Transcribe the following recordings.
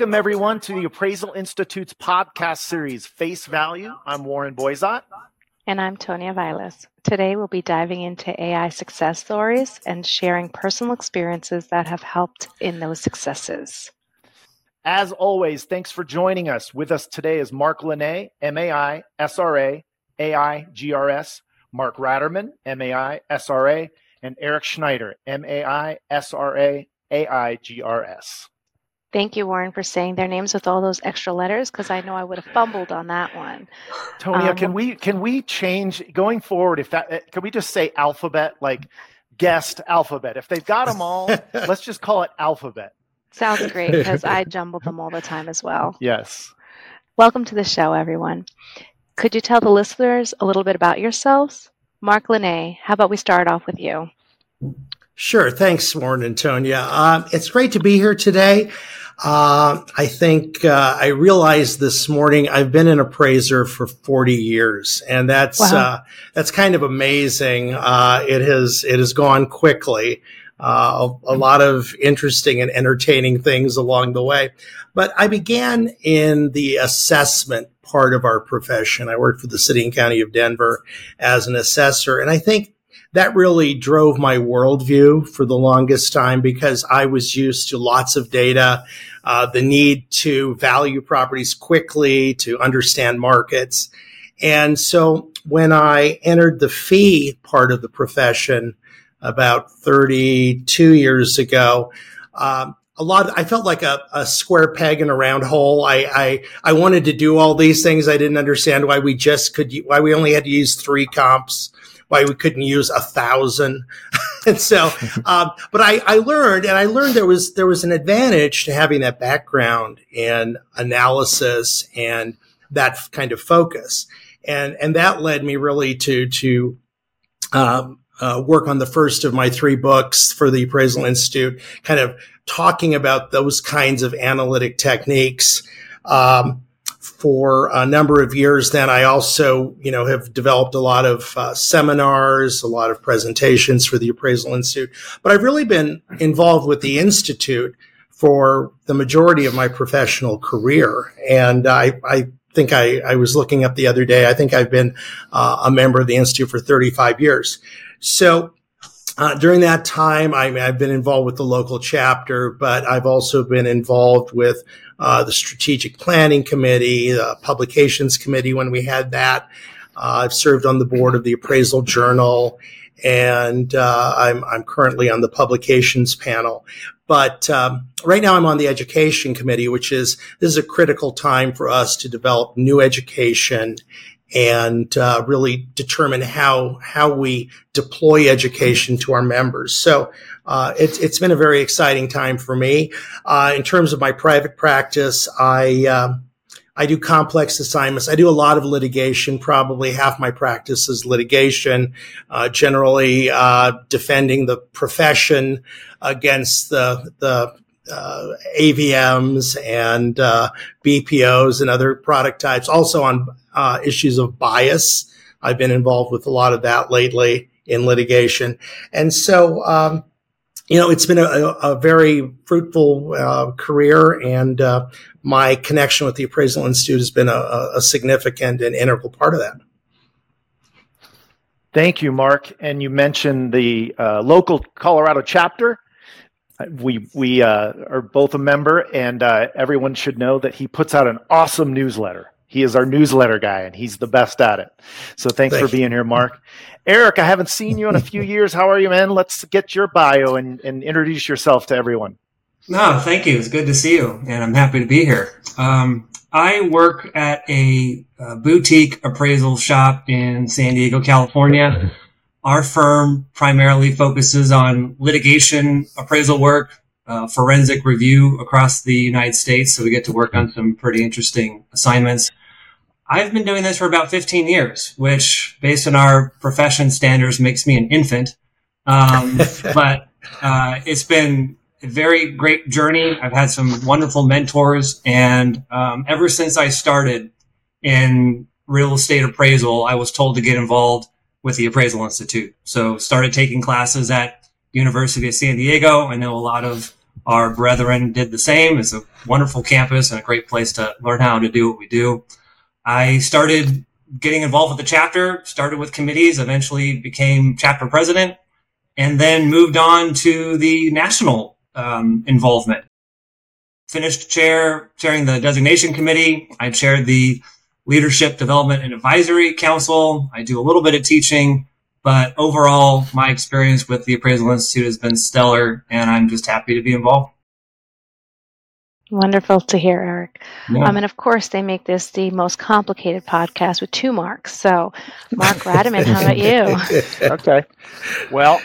Welcome, everyone, to the Appraisal Institute's podcast series, Face Value. I'm Warren Boizot. And I'm Tonia Vailas. Today, we'll be diving into AI success stories and sharing personal experiences that have helped in those successes. As always, thanks for joining us. With us today is Mark Linne, MAI, SRA, AI, GRS, Mark Ratterman, MAI, SRA, and Eric Schneider, MAI, SRA, AI, GRS. Thank you, Warren, for saying their names with all those extra letters because I know I would have fumbled on that one. Tonia, um, can we can we change going forward? If that eh, can we just say alphabet like guest alphabet? If they've got them all, let's just call it alphabet. Sounds great because I jumble them all the time as well. Yes. Welcome to the show, everyone. Could you tell the listeners a little bit about yourselves? Mark Linne, how about we start off with you? Sure. Thanks, Warren and Tonia. Um, it's great to be here today. Uh, I think uh, I realized this morning I've been an appraiser for 40 years, and that's wow. uh, that's kind of amazing. Uh, it has it has gone quickly. Uh, a, a, lot of interesting and entertaining things along the way. But I began in the assessment part of our profession. I worked for the city and county of Denver as an assessor, and I think that really drove my worldview for the longest time because I was used to lots of data, uh, the need to value properties quickly, to understand markets. And so when I entered the fee part of the profession about 32 years ago, um, a lot of, I felt like a, a, square peg in a round hole. I, I, I wanted to do all these things. I didn't understand why we just could, why we only had to use three comps why we couldn't use a thousand. and so, um, but I, I learned, and I learned there was there was an advantage to having that background in analysis and that kind of focus, and and that led me really to to um, uh, work on the first of my three books for the Appraisal Institute, kind of talking about those kinds of analytic techniques. Um, for a number of years. Then I also, you know, have developed a lot of uh, seminars, a lot of presentations for the Appraisal Institute. But I've really been involved with the Institute for the majority of my professional career. And I, I think I, I was looking up the other day. I think I've been uh, a member of the Institute for 35 years. So uh, during that time, I, have been involved with the local chapter, but I've also been involved with uh, the strategic planning committee, the publications committee when we had that. Uh, I've served on the board of the appraisal journal and uh, I'm, I'm currently on the publications panel. But um, right now I'm on the education committee, which is this is a critical time for us to develop new education and uh, really determine how how we deploy education to our members. So uh, it's it's been a very exciting time for me. Uh, in terms of my private practice, I um, I do complex assignments. I do a lot of litigation. Probably half my practice is litigation, uh, generally uh, defending the profession against the the uh, AVMs and uh, BPOs and other product types. Also on uh, issues of bias. I've been involved with a lot of that lately in litigation. And so, um, you know, it's been a, a very fruitful uh, career, and uh, my connection with the Appraisal Institute has been a, a significant and integral part of that. Thank you, Mark. And you mentioned the uh, local Colorado chapter. We we uh, are both a member, and uh, everyone should know that he puts out an awesome newsletter. He is our newsletter guy, and he's the best at it. So thanks Thank for being here, Mark. Eric, I haven't seen you in a few years. How are you, man? Let's get your bio and, and introduce yourself to everyone. No, thank you. It's good to see you, and I'm happy to be here. Um, I work at a, a, boutique appraisal shop in San Diego, California. Our firm primarily focuses on litigation appraisal work, uh, forensic review across the United States. So we get to work on some pretty interesting assignments. I've been doing this for about 15 years, which based on our profession standards makes me an infant. Um, but, uh, it's been a very great journey. I've had some wonderful mentors. And, um, ever since I started in real estate appraisal, I was told to get involved with the Appraisal Institute. So started taking classes at University of San Diego. I know a lot of our brethren did the same. It's a wonderful campus and a great place to learn how to do what we do. I started getting involved with the chapter, started with committees, eventually became chapter president, and then moved on to the national um, involvement. Finished chair, chairing the designation committee. I chaired the leadership development and advisory council. I do a little bit of teaching, but overall, my experience with the Appraisal Institute has been stellar, and I'm just happy to be involved. Wonderful to hear, Eric. Yeah. Um, and of course, they make this the most complicated podcast with two marks. So, Mark Ratterman, how about you? okay. Well,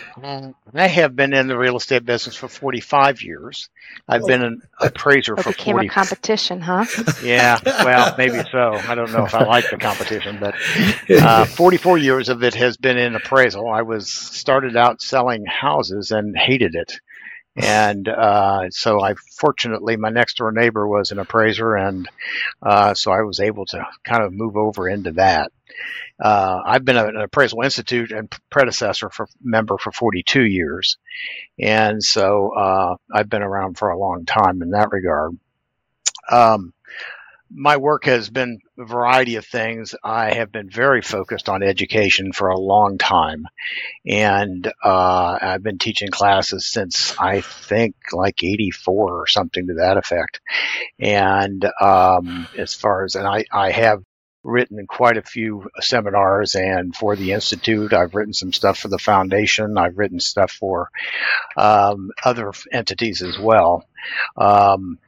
I have been in the real estate business for 45 years. I've been an appraiser it for became 40. a competition, huh? Yeah, well, maybe so. I don't know if I like the competition, but uh, 44 years of it has been in appraisal. I was started out selling houses and hated it and uh, so I fortunately my next door neighbor was an appraiser, and uh, so I was able to kind of move over into that. Uh, I've been an appraisal institute and predecessor for member for 42 years, and so uh, I've been around for a long time in that regard. Um, my work has been a variety of things. I have been very focused on education for a long time, and uh, I've been teaching classes since I think like '84 or something to that effect. And um, as far as and I, I have written quite a few seminars and for the institute i've written some stuff for the foundation i've written stuff for um, other entities as well um,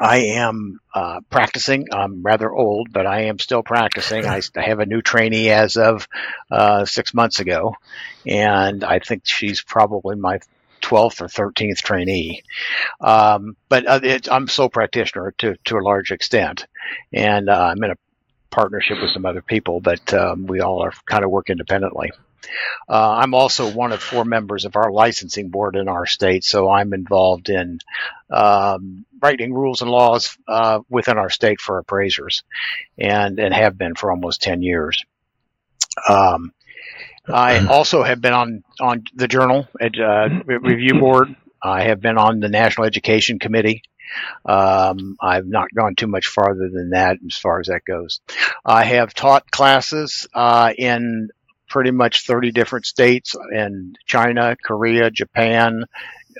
I am uh, practicing. I'm rather old, but I am still practicing. I, I have a new trainee as of uh, six months ago, and I think she's probably my 12th or 13th trainee. Um, but uh, it, I'm sole practitioner to, to a large extent, and uh, I'm in a partnership with some other people, but um, we all are kind of work independently. Uh, I'm also one of four members of our licensing board in our state, so I'm involved in um, writing rules and laws uh, within our state for appraisers, and and have been for almost ten years. Um, I also have been on on the journal uh, review board. I have been on the National Education Committee. Um, I've not gone too much farther than that as far as that goes. I have taught classes uh, in pretty much 30 different states in China, Korea, Japan,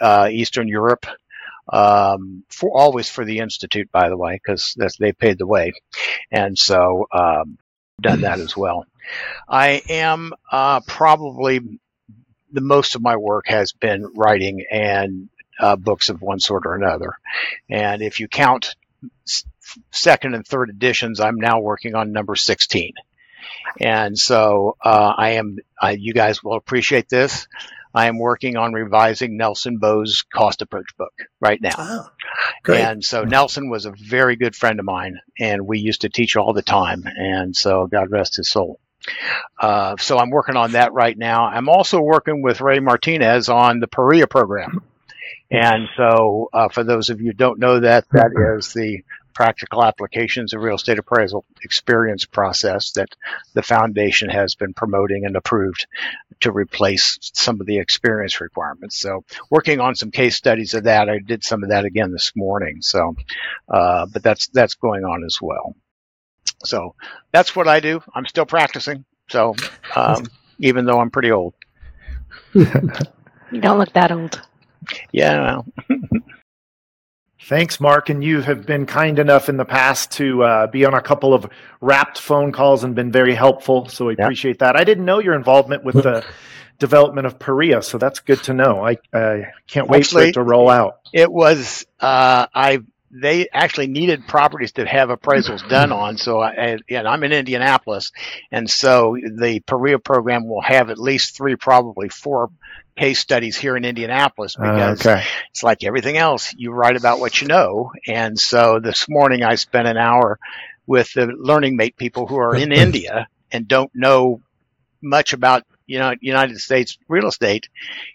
uh, Eastern Europe. Um, for always for the institute, by the way, because they paid the way, and so um, done that as well. I am uh, probably the most of my work has been writing and uh, books of one sort or another, and if you count second and third editions, I'm now working on number 16. And so uh, I am, uh, you guys will appreciate this. I am working on revising Nelson Bowes' cost approach book right now. Oh, great. And so Nelson was a very good friend of mine, and we used to teach all the time. And so God rest his soul. Uh, so I'm working on that right now. I'm also working with Ray Martinez on the PAREA program. And so, uh, for those of you who don't know that, that is the practical applications of real estate appraisal experience process that the foundation has been promoting and approved to replace some of the experience requirements. So working on some case studies of that. I did some of that again this morning. So, uh, but that's, that's going on as well. So that's what I do. I'm still practicing. So, um, even though I'm pretty old. you don't look that old. Yeah. Thanks, Mark. And you have been kind enough in the past to uh, be on a couple of wrapped phone calls and been very helpful. So we appreciate that. I didn't know your involvement with the development of PAREA, so that's good to know. I uh, can't wait actually, for it to roll out. It was uh, I. They actually needed properties to have appraisals done on. So, I, and I'm in Indianapolis, and so the PAREA program will have at least three, probably four case studies here in Indianapolis uh, because uh, okay. it's like everything else. You write about what you know. And so this morning I spent an hour with the LearningMate people who are in India and don't know much about you know United States real estate,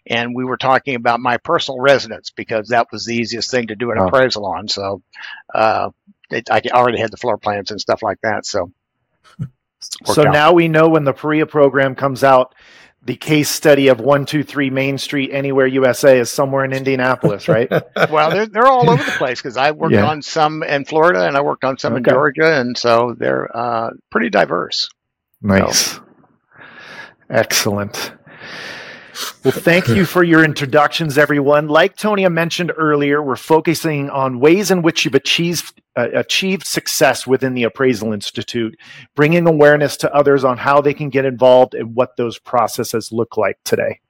and we were talking about my personal residence because that was the easiest thing to do an oh. appraisal on. So uh, it, I already had the floor plans and stuff like that. So so out. now we know when the PAREA program comes out the case study of 123 Main Street Anywhere USA is somewhere in Indianapolis, right? well, they're, they're all over the place because I worked yeah. on some in Florida and I worked on some okay. in Georgia. And so they're uh, pretty diverse. Nice. So. Excellent. Well, thank you for your introductions, everyone. Like Tonia mentioned earlier, we're focusing on ways in which you've achieved uh, achieved success within the Appraisal Institute, bringing awareness to others on how they can get involved and what those processes look like today.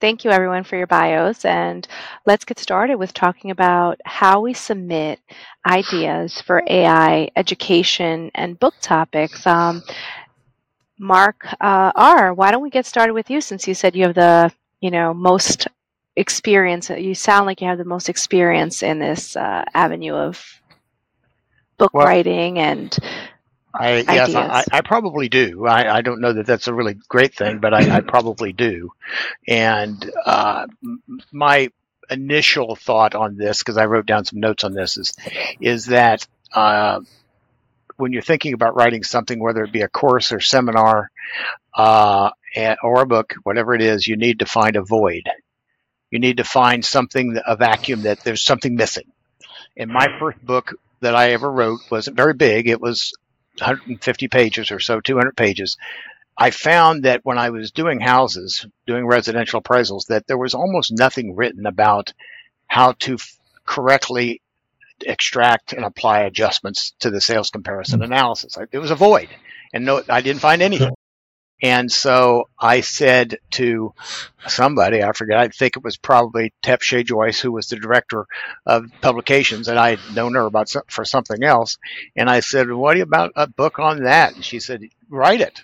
Thank you, everyone, for your bios. And let's get started with talking about how we submit ideas for AI education and book topics. Um, Mark uh, R, why don't we get started with you since you said you have the you know most experience. You sound like you have the most experience in this uh, avenue of book well, writing and I, yes, I, I, probably do. I, I, don't know that that's a really great thing, but I, I probably do. And uh, my initial thought on this, because I wrote down some notes on this, is is that uh, when you're thinking about writing something, whether it be a course or seminar uh, or a book, whatever it is, you need to find a void. You need to find something, a vacuum that there's something missing. In my first book that I ever wrote wasn't very big. It was 150 pages or so, 200 pages. I found that when I was doing houses, doing residential appraisals, that there was almost nothing written about how to f- correctly extract and apply adjustments to the sales comparison mm-hmm. analysis. It was a void, and no, I didn't find anything. And so I said to somebody, I forget, I think it was probably Steph Shea Joyce, who was the director of publications, and I had known her about for something else. And I said, "What about a book on that?" And she said, "Write it."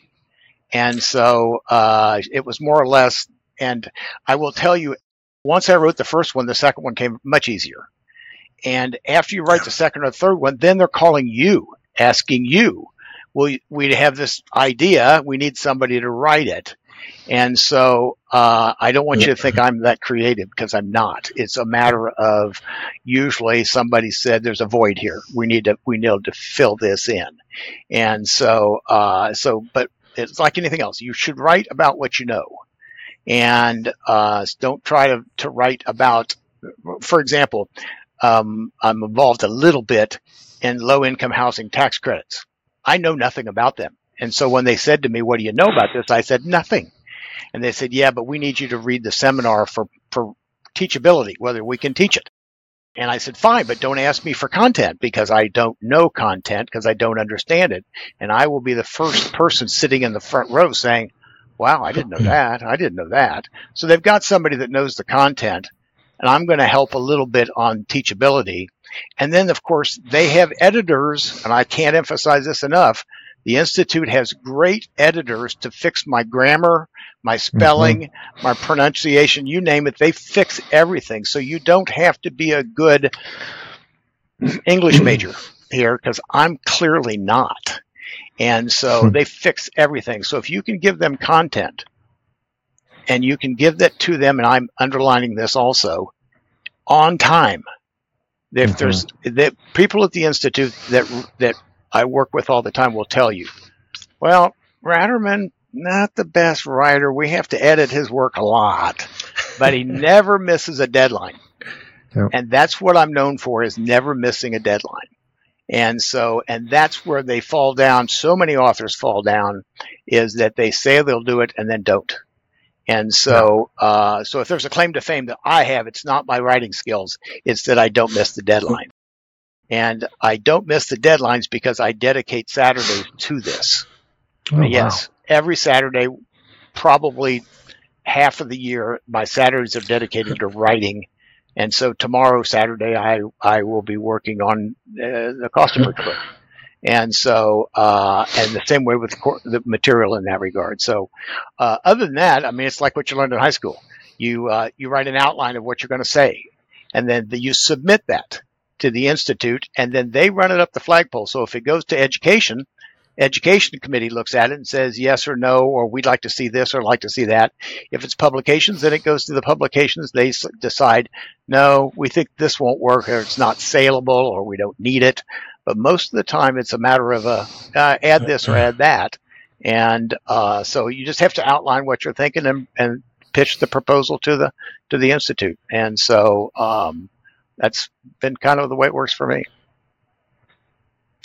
And so uh, it was more or less. And I will tell you, once I wrote the first one, the second one came much easier and after you write the second or third one, then they're calling you, asking you, well, we have this idea. We need somebody to write it. And so uh, I don't want you to think I'm that creative because I'm not. It's a matter of usually somebody said there's a void here. We need to we need to fill this in. And so uh, so but it's like anything else. You should write about what you know, and uh, don't try to to write about. For example, um, I'm involved a little bit in low income housing tax credits. I know nothing about them. And so when they said to me, what do you know about this? I said, nothing. And they said, yeah, but we need you to read the seminar for, for teachability, whether we can teach it. And I said, fine, but don't ask me for content because I don't know content because I don't understand it. And I will be the first person sitting in the front row saying, wow, I didn't know that. I didn't know that. So they've got somebody that knows the content and I'm going to help a little bit on teachability. And then, of course, they have editors, and I can't emphasize this enough. The Institute has great editors to fix my grammar, my spelling, mm-hmm. my pronunciation, you name it. They fix everything. So you don't have to be a good English major here because I'm clearly not. And so they fix everything. So if you can give them content and you can give that to them, and I'm underlining this also, on time. If mm-hmm. there's that people at the institute that that I work with all the time will tell you, well, Ratterman not the best writer. We have to edit his work a lot, but he never misses a deadline. Yep. And that's what I'm known for is never missing a deadline. And so, and that's where they fall down. So many authors fall down is that they say they'll do it and then don't. And so, uh, so if there's a claim to fame that I have, it's not my writing skills. It's that I don't miss the deadline. And I don't miss the deadlines because I dedicate Saturdays to this. Oh, yes, wow. every Saturday, probably half of the year, my Saturdays are dedicated to writing. And so tomorrow, Saturday, I, I will be working on uh, the cost of book. And so, uh, and the same way with the material in that regard. So, uh, other than that, I mean, it's like what you learned in high school. You, uh, you write an outline of what you're going to say, and then the, you submit that to the institute, and then they run it up the flagpole. So if it goes to education, education committee looks at it and says yes or no, or we'd like to see this or like to see that. If it's publications, then it goes to the publications. They decide, no, we think this won't work, or it's not saleable, or we don't need it. But most of the time, it's a matter of a uh, add this or add that, And uh, so you just have to outline what you're thinking and, and pitch the proposal to the to the institute. And so um, that's been kind of the way it works for me.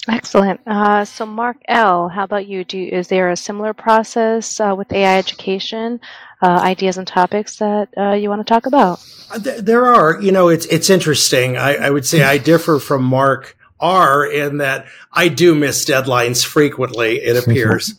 Excellent. Uh, so, Mark L., how about you? Do is there a similar process uh, with AI education, uh, ideas and topics that uh, you want to talk about? Uh, there are. You know, it's it's interesting. I, I would say I differ from Mark R. in that I do miss deadlines frequently. It appears.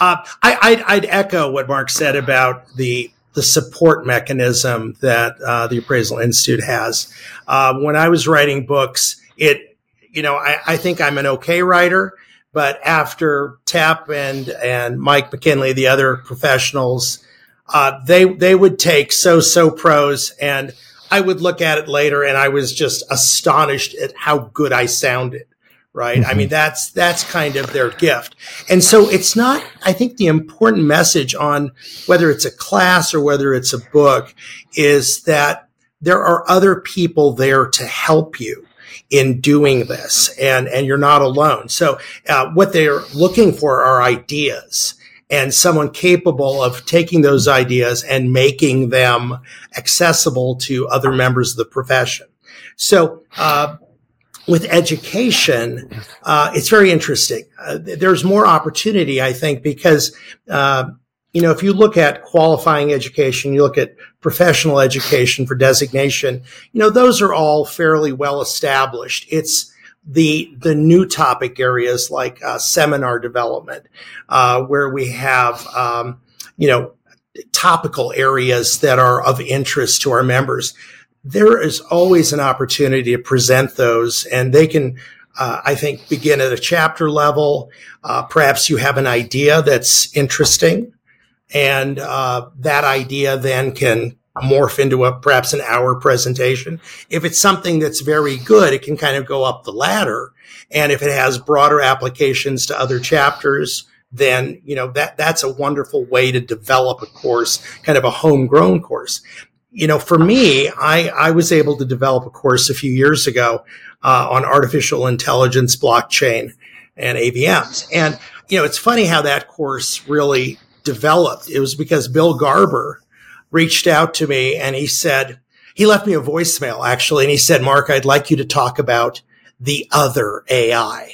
Uh, I, I'd, I'd, echo what Mark said about the the support mechanism that the Appraisal Institute has. when I was writing books, it you know, I, I think I'm an okay writer, but after Tap and and Mike McKinley, the other professionals, uh, they they would take so so prose, and I would look at it later, and I was just astonished at how good I sounded. Right? Mm-hmm. I mean, that's that's kind of their gift, and so it's not. I think the important message on whether it's a class or whether it's a book is that there are other people there to help you in doing this and, and you're not alone. So, uh, what they're looking for are ideas and someone capable of taking those ideas and making them accessible to other members of the profession. So, uh, with education, uh, it's very interesting. Uh, there's more opportunity, I think, because uh, you know, if you look at qualifying education, you look at professional education for designation, you know, those are all fairly well established. It's the the new topic areas like uh, seminar development, uh, where we have um, you know topical areas that are of interest to our members. There is always an opportunity to present those, and they can uh, I think begin at a chapter level. Uh, perhaps you have an idea that's interesting and uh, that idea then can morph into a perhaps an hour presentation. If it's something that's very good, it can kind of go up the ladder. And if it has broader applications to other chapters, then you know that that's a wonderful way to develop a course, kind of a homegrown course. You know, for me, I I was able to develop a course a few years ago uh, on artificial intelligence, blockchain, and AVMs. And you know, it's funny how that course really developed. It was because Bill Garber reached out to me and he said, he left me a voicemail actually. And he said, Mark, I'd like you to talk about the other AI.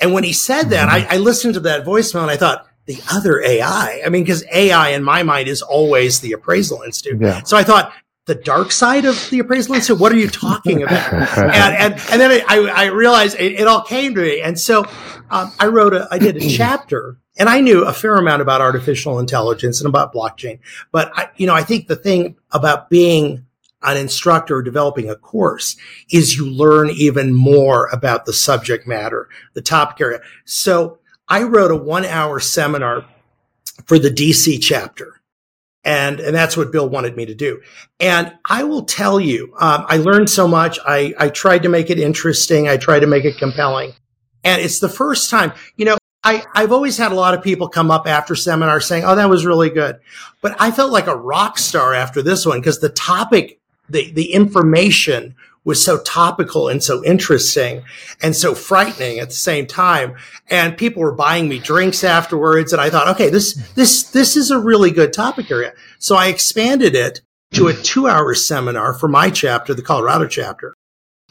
And when he said that. I, I listened to that voicemail and I thought, the other AI. I mean, because AI in my mind is always the appraisal institute. Yeah. So I thought, the dark side of the appraisal institute. What are you talking about? and, and, and then I, I realized it, it, all came to me. And so um, I wrote a, I did a chapter and I knew a fair amount about artificial intelligence and about blockchain. But I, you know, I think the thing about being an instructor developing a course is you learn even more about the subject matter, the topic area. So I wrote a one hour seminar for the DC chapter. And, and that's what Bill wanted me to do. And I will tell you, um, I learned so much. I, I tried to make it interesting. I tried to make it compelling. And it's the first time, you know, I, I've always had a lot of people come up after seminars saying, Oh, that was really good. But I felt like a rock star after this one because the topic, the, the information was so topical and so interesting and so frightening at the same time. And people were buying me drinks afterwards. And I thought, okay, this, this, this is a really good topic area. So I expanded it to a two hour seminar for my chapter, the Colorado chapter.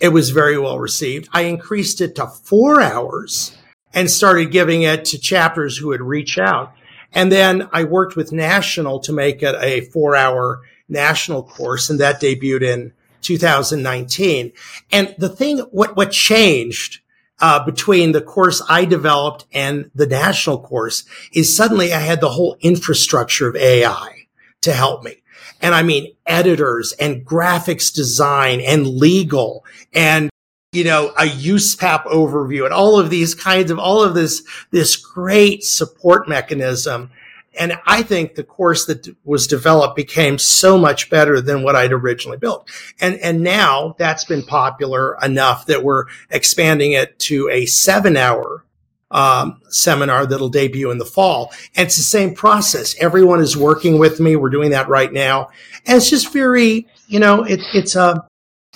It was very well received. I increased it to four hours and started giving it to chapters who would reach out. And then I worked with National to make it a four hour national course and that debuted in 2019. And the thing, what, what changed uh, between the course I developed and the national course is suddenly I had the whole infrastructure of AI to help me. And I mean, editors and graphics design and legal and you know, a USPAP overview and all of these kinds of all of this, this great support mechanism. And I think the course that was developed became so much better than what I'd originally built. And, and now that's been popular enough that we're expanding it to a seven hour um, seminar that'll debut in the fall. And it's the same process. Everyone is working with me. We're doing that right now. And it's just very, you know, it, it's a,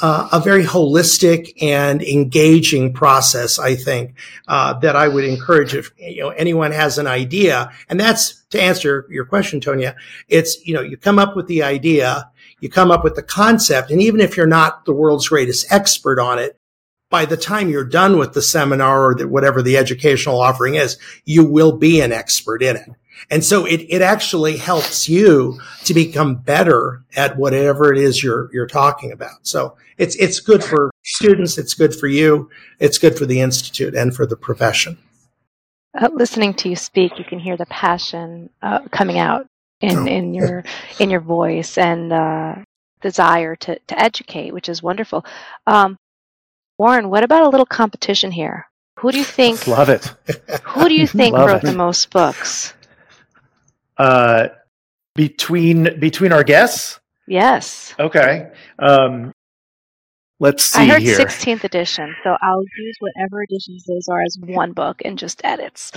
uh, a very holistic and engaging process. I think uh, that I would encourage if you know anyone has an idea, and that's to answer your question, Tonia. It's you know you come up with the idea, you come up with the concept, and even if you're not the world's greatest expert on it, by the time you're done with the seminar or the, whatever the educational offering is, you will be an expert in it. And so it, it actually helps you to become better at whatever it is you're, you're talking about. So it's, it's good for students. It's good for you. It's good for the Institute and for the profession. Uh, listening to you speak, you can hear the passion uh, coming out in, oh. in your in your voice and uh, desire to, to educate, which is wonderful. Um, Warren, what about a little competition here? Who do you think? Love it. Who do you think wrote it. the most books? Uh, between between our guests. Yes. Okay. Um, let's see I heard here. 16th edition, so I'll use whatever editions those are as one book and just edits.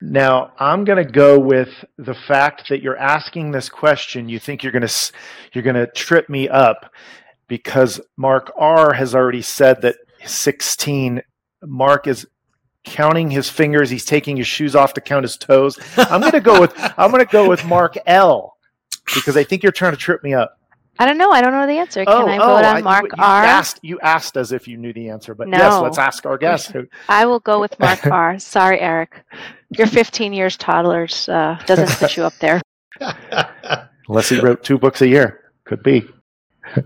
Now, I'm going to go with the fact that you're asking this question. You think you're going to you're going to trip me up because Mark R has already said that 16 Mark is counting his fingers. He's taking his shoes off to count his toes. I'm going to go with I'm going to go with Mark L because I think you're trying to trip me up. I don't know. I don't know the answer. Can oh, I vote oh, on Mark you, you R? Asked, you asked as if you knew the answer, but no. yes, let's ask our guest. I will go with Mark R. Sorry, Eric. Your 15 years toddlers uh, doesn't put you up there. Unless he wrote two books a year, could be.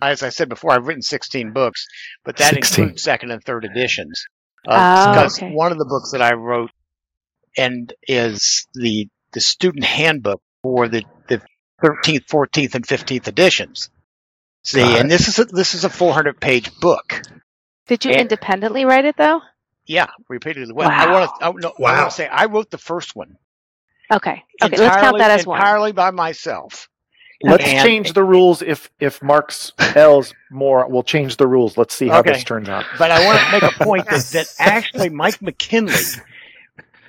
As I said before, I've written 16 books, but that 16. includes second and third editions. Uh, oh, because okay. one of the books that I wrote and is the the student handbook for the, the 13th, 14th, and 15th editions. See, and this is a, this is a 400 page book. Did you and, independently write it though? Yeah, repeatedly. Well, wow. I want to. No, wow. I want to say I wrote the first one. Okay. Okay. let's count that as one. Entirely by myself. Let's and, change the rules if if Mark's L's more. We'll change the rules. Let's see how okay. this turns out. But I want to make a point that, that actually Mike McKinley,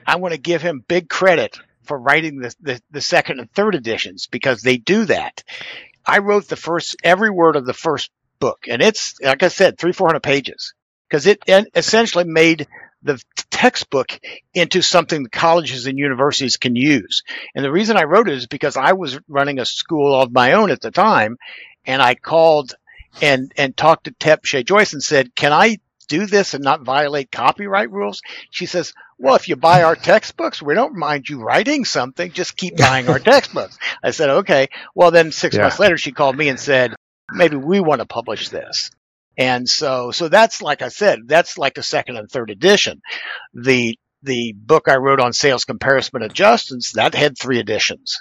I want to give him big credit for writing the, the, the second and third editions because they do that. I wrote the first every word of the first book, and it's like I said, three four hundred pages because it essentially made the textbook into something the colleges and universities can use. And the reason I wrote it is because I was running a school of my own at the time, and I called and and talked to Steph Shea Joyce and said, "Can I do this and not violate copyright rules?" She says, "Well, if you buy our textbooks, we don't mind you writing something. Just keep buying our textbooks." I said, "Okay." Well, then six yeah. months later, she called me and said, "Maybe we want to publish this." And so, so that's like I said, that's like a second and third edition. The the book I wrote on sales comparison adjustments that had three editions.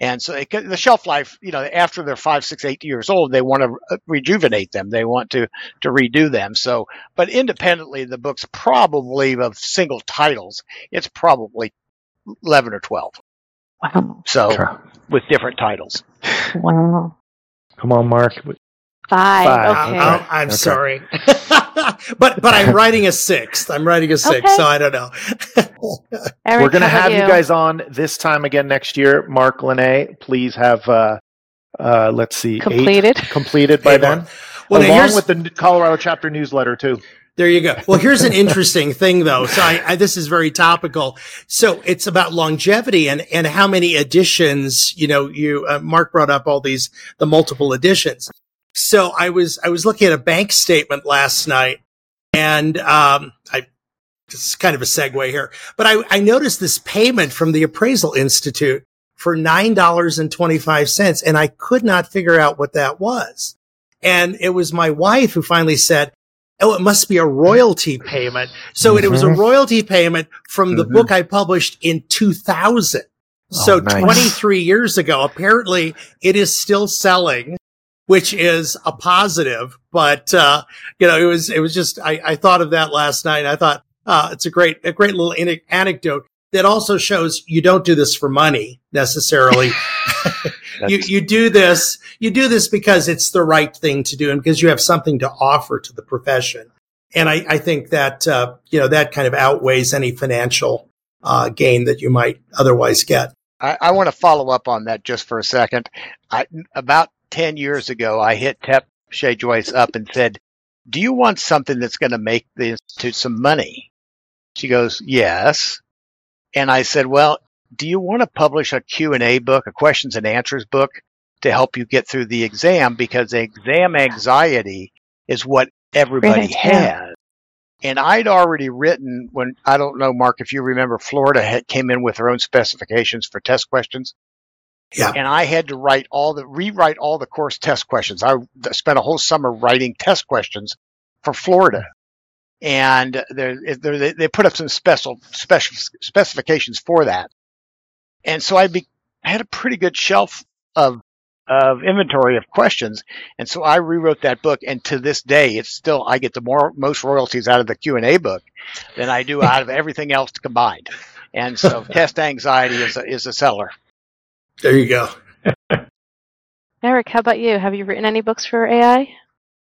And so it, the shelf life, you know, after they're five, six, eight years old, they want to uh, rejuvenate them. They want to to redo them. So, but independently, the book's probably of single titles. It's probably eleven or twelve. Wow. So sure. with different titles. Wow. Come on, Mark. Five. Five. Okay. I'm, I'm okay. sorry, but but I'm writing a sixth. I'm writing a sixth, okay. so I don't know. Eric, We're going to have you? you? guys on this time again next year. Mark Linne, please have uh, uh, let's see, completed completed by then, well, along with the Colorado chapter newsletter too. There you go. Well, here's an interesting thing though. So I, I, this is very topical. So it's about longevity and, and how many editions, you know, you, uh, Mark brought up all these, the multiple editions. So I was, I was looking at a bank statement last night and, um, I, it's kind of a segue here, but I, I noticed this payment from the Appraisal Institute for $9.25 and I could not figure out what that was. And it was my wife who finally said, Oh, it must be a royalty payment. So mm-hmm. it was a royalty payment from the mm-hmm. book I published in 2000. So oh, nice. 23 years ago, apparently it is still selling, which is a positive. But, uh, you know, it was, it was just, I, I thought of that last night. and I thought, uh, it's a great, a great little in- anecdote that also shows you don't do this for money necessarily. you, you do this, you do this because it's the right thing to do and because you have something to offer to the profession. And I, I think that, uh, you know, that kind of outweighs any financial, uh, gain that you might otherwise get. I, I want to follow up on that just for a second. I, about 10 years ago, I hit Steph Shea Joyce up and said, do you want something that's going to make the institute some money? She goes, yes. And I said, well, do you want to publish a Q&A book, a questions and answers book to help you get through the exam? Because exam anxiety is what everybody has. And I'd already written when, I don't know, Mark, if you remember, Florida had, came in with their own specifications for test questions. Yeah. And I had to write all the, rewrite all the course test questions. I spent a whole summer writing test questions for Florida. And they're, they're, they put up some special, special specifications for that. And so I, be, I had a pretty good shelf of of inventory of questions. And so I rewrote that book. And to this day, it's still, I get the more, most royalties out of the Q and A book than I do out of everything else combined. And so test anxiety is a, is a seller. There you go. Eric, how about you? Have you written any books for AI?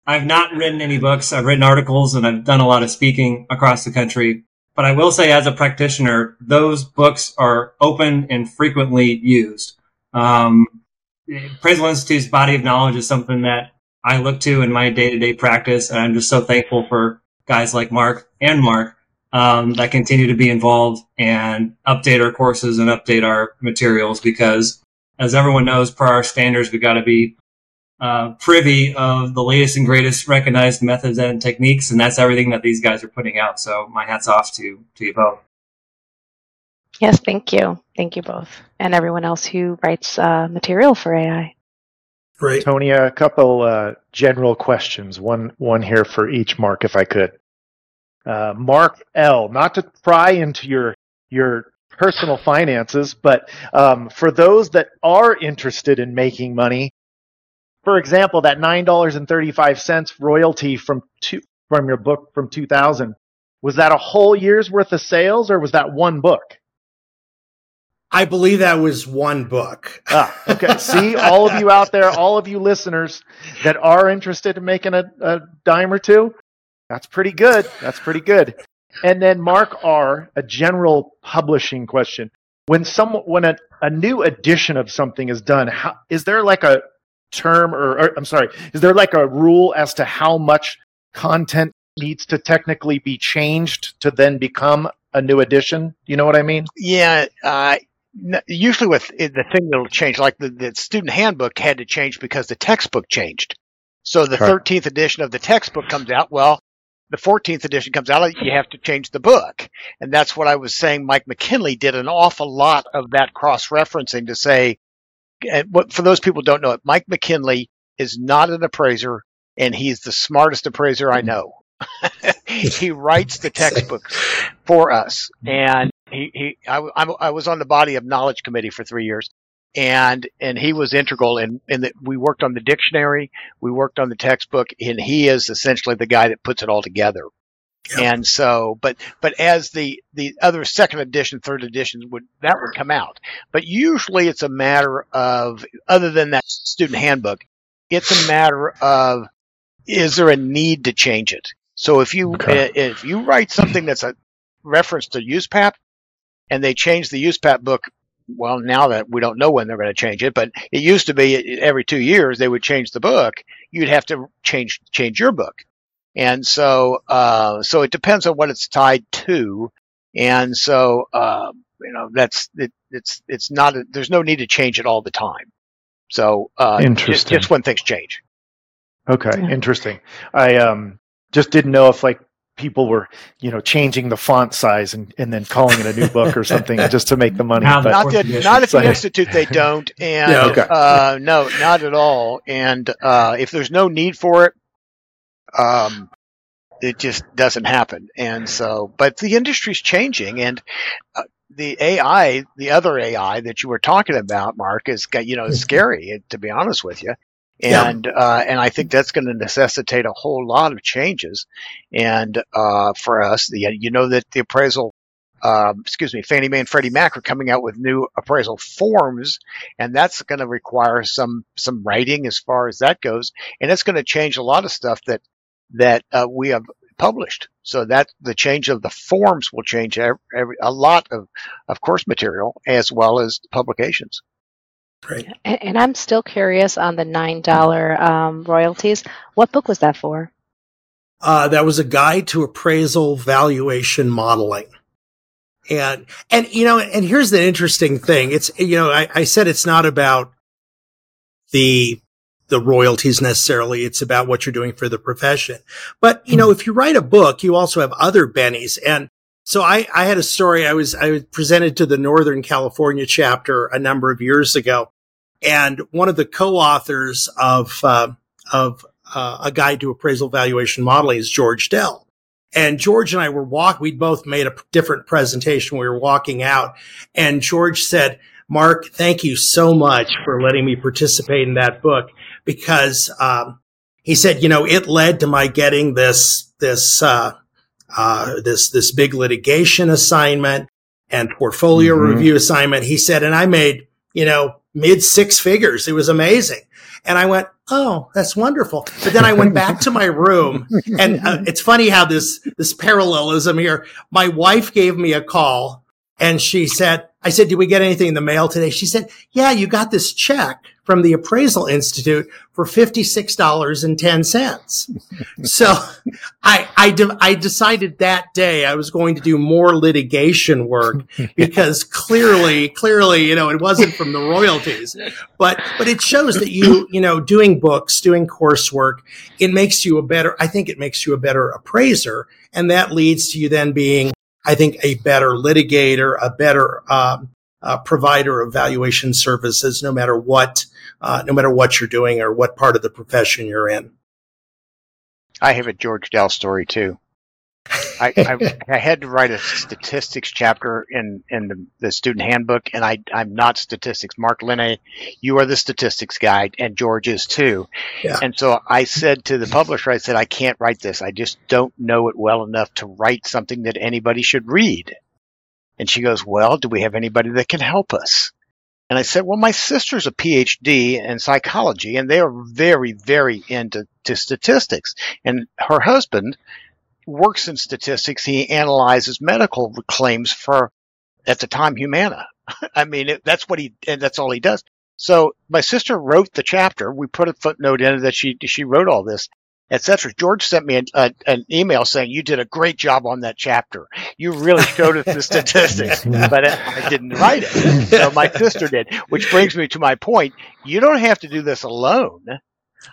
I've not written any books. I've written articles and I've done a lot of speaking across the country. But I will say as a practitioner, those books are open and frequently used. Um, Appraisal Institute's body of knowledge is something that I look to in my day to day practice. And I'm just so thankful for guys like Mark and Mark um, that continue to be involved and update our courses and update our materials because, as everyone knows, per our standards, we got to be uh, privy of the latest and greatest recognized methods and techniques, and that's everything that these guys are putting out. So my hats off to to you both. Yes, thank you. Thank you both. And everyone else who writes uh, material for AI. Great. Tony, a couple uh, general questions. One, one here for each Mark, if I could. Uh, Mark L. Not to pry into your your personal finances, but um, for those that are interested in making money, for example, that nine dollars and thirty five cents royalty from two, from your book from two thousand was that a whole year's worth of sales, or was that one book? I believe that was one book. ah, okay. See, all of you out there, all of you listeners that are interested in making a, a dime or two, that's pretty good. That's pretty good. And then Mark R, a general publishing question. When some when a, a new edition of something is done, how, is there like a term or, or I'm sorry, is there like a rule as to how much content needs to technically be changed to then become a new edition? You know what I mean? Yeah, uh, usually with the thing that'll change, like the, the student handbook had to change because the textbook changed. So the Correct. 13th edition of the textbook comes out. Well, the 14th edition comes out, you have to change the book. And that's what I was saying. Mike McKinley did an awful lot of that cross referencing to say, eh, what, for those people don't know it, Mike McKinley is not an appraiser and he's the smartest appraiser I know. he writes the textbooks for us and he, he I, I was on the body of knowledge committee for three years and and he was integral in in that we worked on the dictionary we worked on the textbook and he is essentially the guy that puts it all together and so but but as the the other second edition third edition would that would come out but usually it's a matter of other than that student handbook it's a matter of is there a need to change it so if you okay. Eh, if you write something that's a reference to USPAP and they change the USPAP book. Well, now that we don't know when they're going to change it, but it used to be every two years they would change the book. You'd have to change change your book, and so uh, so it depends on what it's tied to, and so uh, you know that's it, it's it's not a, there's no need to change it all the time. So uh, interesting. Just, just when things change. Okay, yeah. interesting. I um just didn't know if like people were, you know, changing the font size and, and then calling it a new book or something just to make the money. But, not, that, not at the institute they don't, and yeah, okay. uh, no, not at all. And uh, if there's no need for it, um, it just doesn't happen. And so, but the industry's changing, and uh, the AI, the other AI that you were talking about, Mark, is you know scary. To be honest with you, and yeah. uh, and I think that's going to necessitate a whole lot of changes. And uh, for us, the, you know that the appraisal, um, excuse me, Fannie Mae and Freddie Mac are coming out with new appraisal forms, and that's going to require some some writing as far as that goes, and it's going to change a lot of stuff that that uh, we have published. So that the change of the forms will change every, every, a lot of of course material as well as publications. Right. And, and, I'm still curious on the nine dollar um, royalties. What book was that for? uh, that was a guide to appraisal valuation modeling. And, and, you know, and here's the interesting thing. It's, you know, I, I said it's not about the, the royalties necessarily. It's about what you're doing for the profession. But, you know, if you write a book, you also have other bennies. And so I, I had a story. I was, I was presented to the Northern California chapter a number of years ago. And one of the co-authors of, uh, of, uh, a guide to appraisal valuation modeling is George Dell. And George and I were walk. We'd both made a different presentation. We were walking out and George said, Mark, thank you so much for letting me participate in that book because, um, he said, you know, it led to my getting this, this, uh, uh, this, this big litigation assignment and portfolio mm-hmm. review assignment. He said, and I made, you know, mid six figures. It was amazing. And I went, Oh, that's wonderful. But then I went back to my room and uh, it's funny how this, this parallelism here. My wife gave me a call and she said, I said, did we get anything in the mail today? She said, yeah, you got this check from the Appraisal Institute for $56.10. so I, I, de- I decided that day I was going to do more litigation work because clearly, clearly, you know, it wasn't from the royalties, but, but it shows that you, you know, doing books, doing coursework, it makes you a better, I think it makes you a better appraiser. And that leads to you then being I think a better litigator, a better um, uh, provider of valuation services, no matter what, uh, no matter what you're doing or what part of the profession you're in. I have a George Dell story too. I, I, I, had to write a statistics chapter in, in the, the student handbook, and I, I'm not statistics. Mark Linne, you are the statistics guy, and George is too. Yeah. And so I said to the publisher, I said, I can't write this. I just don't know it well enough to write something that anybody should read. And she goes, Well, do we have anybody that can help us? And I said, Well, my sister's a PhD in psychology, and they are very, very into statistics. And her husband works in statistics. He analyzes medical claims for, at the time, Humana. I mean, it, that's what he, and that's all he does. So my sister wrote the chapter. We put a footnote in it that she, she wrote all this, etc. George sent me a, a, an email saying you did a great job on that chapter. You really showed us the statistics, but I didn't write it. So my sister did, which brings me to my point. You don't have to do this alone.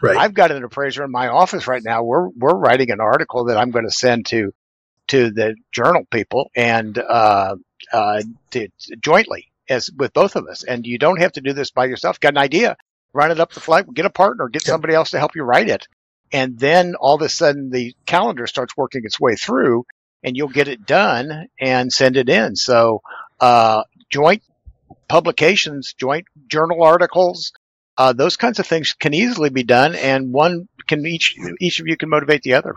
Right. I've got an appraiser in my office right now. We're we're writing an article that I'm going to send to to the journal people and uh, uh, to, jointly as with both of us. And you don't have to do this by yourself. Got an idea? Run it up the flight. Get a partner. Get somebody else to help you write it. And then all of a sudden the calendar starts working its way through, and you'll get it done and send it in. So uh, joint publications, joint journal articles, uh, those kinds of things can easily be done, and one can each each of you can motivate the other.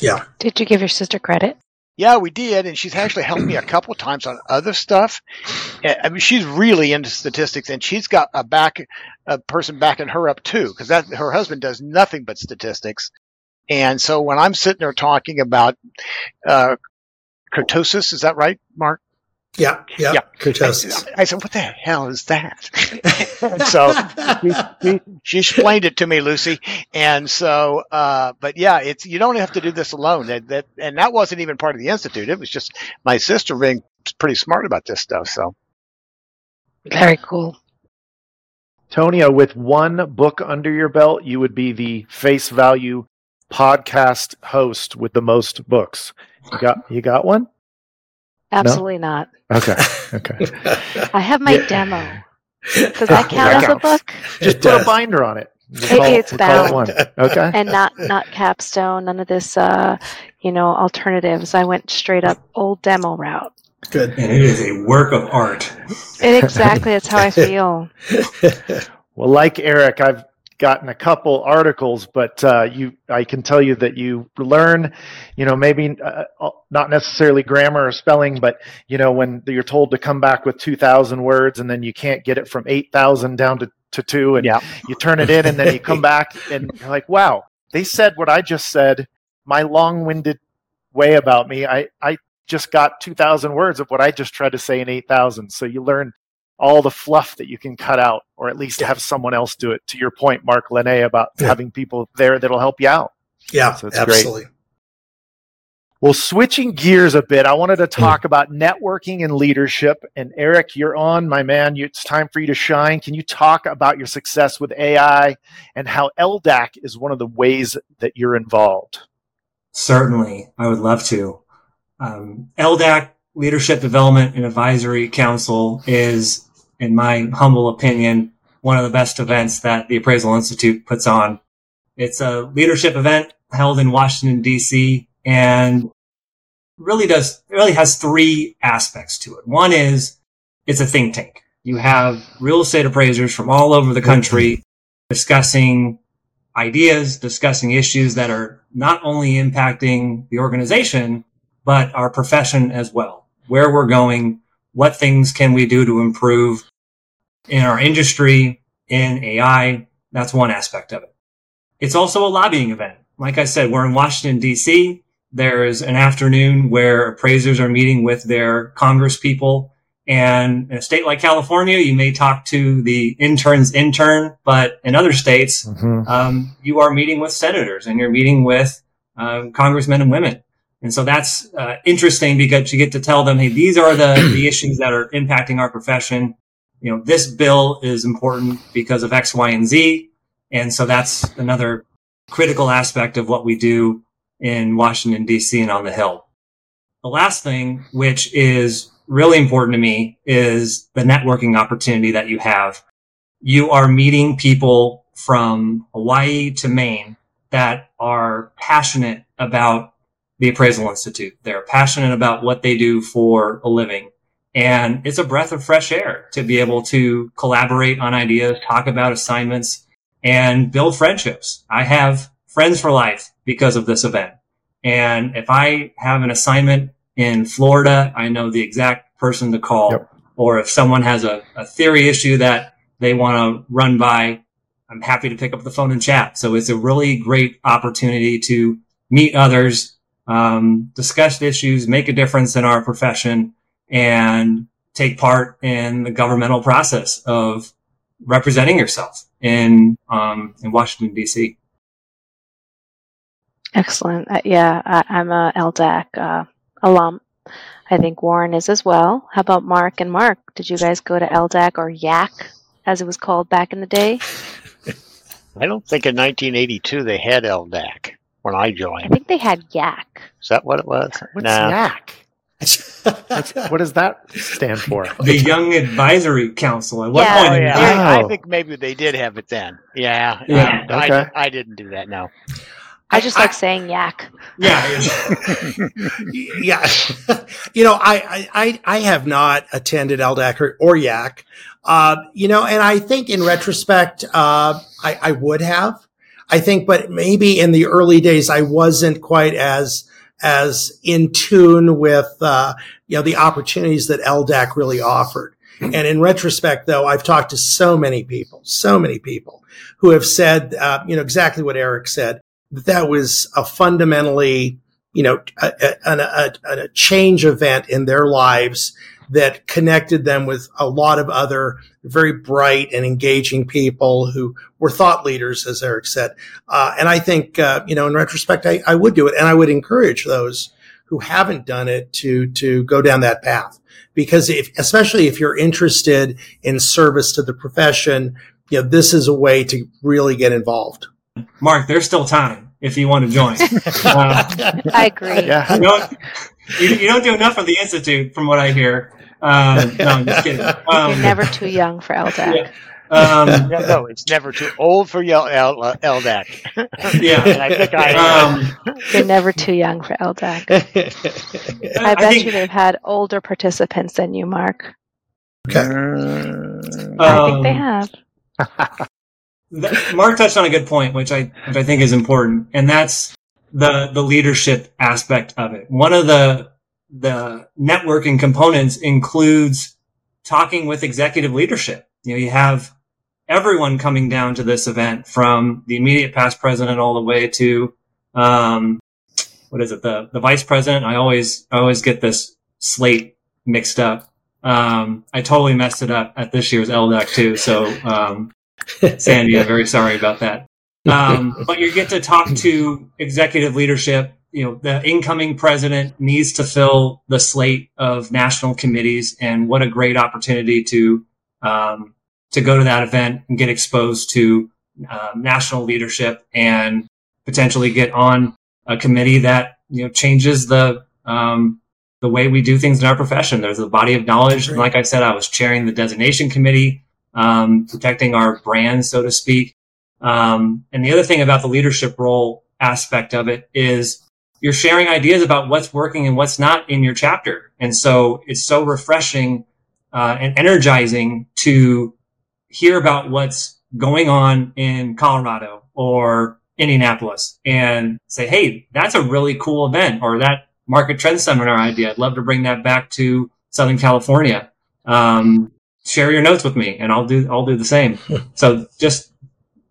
Yeah. Did you give your sister credit? Yeah, we did, and she's actually helped me a couple times on other stuff. I mean, she's really into statistics, and she's got a back a person backing her up too, because that her husband does nothing but statistics. And so when I'm sitting there talking about uh, kurtosis, is that right, Mark? Yeah, yeah, yeah. Kurtosis. I, I, said, "What the hell is that?" so she, she, explained it to me, Lucy. And so, uh, but yeah, it's you don't have to do this alone. That, that and that wasn't even part of the institute. It was just my sister being pretty smart about this stuff. So very cool. Tonia, with one book under your belt, you would be the face value podcast host with the most books. You got you got one? Absolutely no? not. Okay. Okay. I have my yeah. demo. Does that count as a book? Just it put does. a binder on it. it call, it's bound. It okay. And not not capstone. None of this. Uh, you know, alternatives. I went straight up old demo route. Good. And it is a work of art. It, exactly. That's how I feel. well, like Eric, I've gotten a couple articles, but uh, you, I can tell you that you learn, you know, maybe uh, uh not necessarily grammar or spelling, but you know, when you're told to come back with 2,000 words and then you can't get it from 8,000 down to, to two, and yeah. you turn it in and then you come back and you're like, wow, they said what I just said. My long-winded way about me, I, I just got 2,000 words of what I just tried to say in 8,000. So you learn all the fluff that you can cut out, or at least have someone else do it. To your point, Mark Linne, about yeah. having people there that'll help you out. Yeah, so absolutely. Great. Well, switching gears a bit, I wanted to talk about networking and leadership. And Eric, you're on, my man. It's time for you to shine. Can you talk about your success with AI and how LDAC is one of the ways that you're involved? Certainly, I would love to. Um, LDAC, Leadership Development and Advisory Council, is, in my humble opinion, one of the best events that the Appraisal Institute puts on. It's a leadership event held in Washington, D.C and really does really has three aspects to it. One is it's a think tank. You have real estate appraisers from all over the country discussing ideas, discussing issues that are not only impacting the organization, but our profession as well. Where we're going, what things can we do to improve in our industry, in AI. That's one aspect of it. It's also a lobbying event. Like I said, we're in Washington, DC. There's an afternoon where appraisers are meeting with their Congress people. And in a state like California, you may talk to the intern's intern, but in other states, mm-hmm. um, you are meeting with senators and you're meeting with um, congressmen and women. And so that's uh, interesting because you get to tell them, hey, these are the, the issues that are impacting our profession. You know, this bill is important because of X, Y, and Z. And so that's another critical aspect of what we do in Washington, DC and on the Hill. The last thing, which is really important to me, is the networking opportunity that you have. You are meeting people from Hawaii to Maine that are passionate about the Appraisal Institute. They're passionate about what they do for a living. And it's a breath of fresh air to be able to collaborate on ideas, talk about assignments, and build friendships. I have friends for life because of this event. And if I have an assignment in Florida, I know the exact person to call. Yep. Or if someone has a, a theory issue that they want to run by, I'm happy to pick up the phone and chat. So it's a really great opportunity to meet others, um, discuss issues, make a difference in our profession, and take part in the governmental process of representing yourself in um, in Washington D.C. Excellent. Uh, yeah, I, am a LDAC uh, alum. I think Warren is as well. How about Mark and Mark? Did you guys go to LDAC or YAC, as it was called back in the day? I don't think in 1982 they had LDAC when I joined. I think they had YAC. Is that what it was? What's nah. YAC? What does that stand for? The Young Advisory Council. At what yeah, point? Oh, yeah. I, I, think maybe they did have it then. Yeah. yeah. Uh, okay. I, I, didn't do that. No. I just I, like I, saying yak. Yeah. yeah. you know, I, I, I have not attended LDAC or, or YAC. Uh, you know, and I think in retrospect, uh, I, I would have. I think, but maybe in the early days, I wasn't quite as, as in tune with, uh, you know, the opportunities that LDAC really offered. And in retrospect, though, I've talked to so many people, so many people who have said, uh, you know, exactly what Eric said that that was a fundamentally, you know, a, a, a, a change event in their lives that connected them with a lot of other very bright and engaging people who were thought leaders, as Eric said. Uh, and I think, uh, you know, in retrospect, I, I, would do it, and I would encourage those who haven't done it to to go down that path because if, especially if you're interested in service to the profession, you know, this is a way to really get involved. Mark, there's still time if you want to join. Uh, I agree. Yeah. You, don't, you, you, don't do enough for the Institute, from what I hear. Um, no, I'm just kidding. Um, You're never too young for LDAC. Yeah. Um, no, no, it's never too old for L- L- uh, LDAC. yeah, and I think I um, You're never too young for LDAC. I bet I think, you they've had older participants than you, Mark. Okay. I think they have. Mark touched on a good point, which I which I think is important, and that's the the leadership aspect of it. One of the the networking components includes talking with executive leadership. You know, you have everyone coming down to this event from the immediate past president all the way to um, what is it the the vice president. I always I always get this slate mixed up. Um, I totally messed it up at this year's LDAC too. So um, Sandy, I'm very sorry about that. Um, but you get to talk to executive leadership. You know, the incoming president needs to fill the slate of national committees, and what a great opportunity to um, to go to that event and get exposed to uh, national leadership and potentially get on a committee that you know changes the um, the way we do things in our profession. There's a body of knowledge. And like I said, I was chairing the designation committee, um, protecting our brand, so to speak. Um, and the other thing about the leadership role aspect of it is you're sharing ideas about what's working and what's not in your chapter. And so it's so refreshing uh, and energizing to hear about what's going on in Colorado or Indianapolis and say, Hey, that's a really cool event or that market trend seminar idea. I'd love to bring that back to Southern California. Um, share your notes with me and I'll do, I'll do the same. so just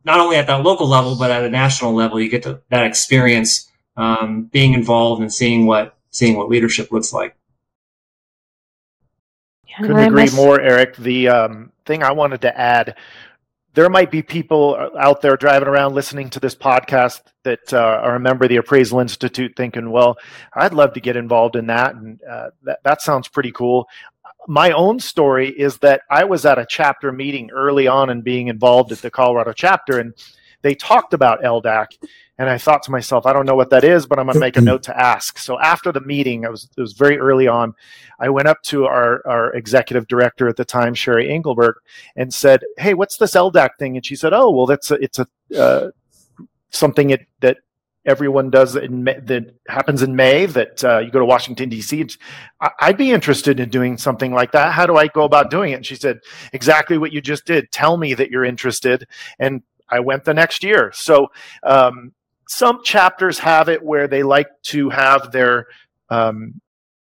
not only at that local level, but at a national level, you get to, that experience, um, being involved and seeing what, seeing what leadership looks like. Couldn't agree more, Eric. The um, thing I wanted to add there might be people out there driving around listening to this podcast that uh, are a member of the Appraisal Institute thinking, well, I'd love to get involved in that. And uh, that, that sounds pretty cool. My own story is that I was at a chapter meeting early on and being involved at the Colorado chapter, and they talked about LDAC. And I thought to myself, I don't know what that is, but I'm going to make a note to ask. So after the meeting, I was it was very early on. I went up to our our executive director at the time, Sherry Engelberg, and said, "Hey, what's this LDAC thing?" And she said, "Oh, well, that's a, it's a uh, something it, that everyone does in May, that happens in May that uh, you go to Washington D.C. I'd be interested in doing something like that. How do I go about doing it? And she said, exactly what you just did. Tell me that you're interested, and I went the next year. So um, some chapters have it where they like to have their um,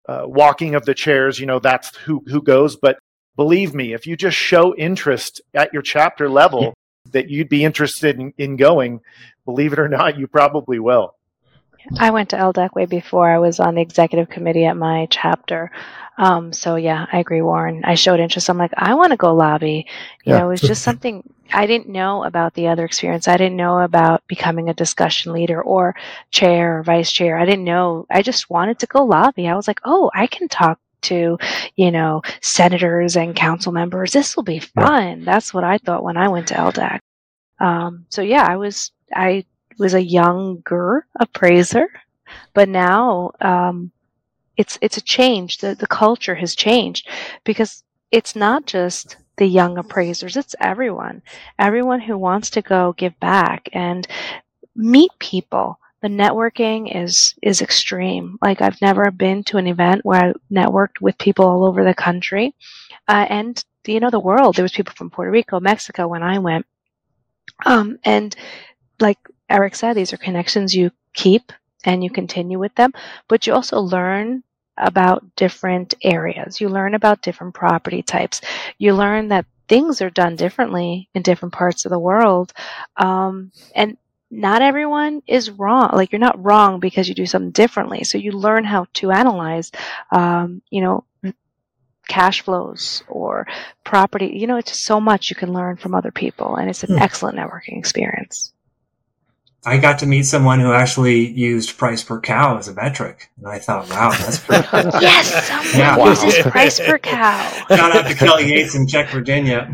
uh, walking of the chairs. You know, that's who who goes. But believe me, if you just show interest at your chapter level yeah. that you'd be interested in, in going, believe it or not, you probably will. I went to LDAC way before I was on the executive committee at my chapter. Um, so yeah, I agree, Warren. I showed interest. I'm like, I want to go lobby. You yeah. know, it was just something I didn't know about the other experience. I didn't know about becoming a discussion leader or chair or vice chair. I didn't know. I just wanted to go lobby. I was like, oh, I can talk to, you know, senators and council members. This will be fun. That's what I thought when I went to LDAC. Um, so yeah, I was, I was a younger appraiser, but now, um, it's it's a change. The the culture has changed because it's not just the young appraisers, it's everyone. Everyone who wants to go give back and meet people. The networking is is extreme. Like I've never been to an event where I networked with people all over the country, uh, and you know the world. There was people from Puerto Rico, Mexico when I went, um, and like Eric said, these are connections you keep and you continue with them, but you also learn about different areas. You learn about different property types. You learn that things are done differently in different parts of the world. Um, and not everyone is wrong. Like you're not wrong because you do something differently. So you learn how to analyze, um, you know, cash flows or property. You know, it's just so much you can learn from other people, and it's an hmm. excellent networking experience. I got to meet someone who actually used price per cow as a metric, and I thought, wow, that's pretty cool. yes, someone yeah. uses price per cow. Shout out to Kelly Yates in Czech Virginia.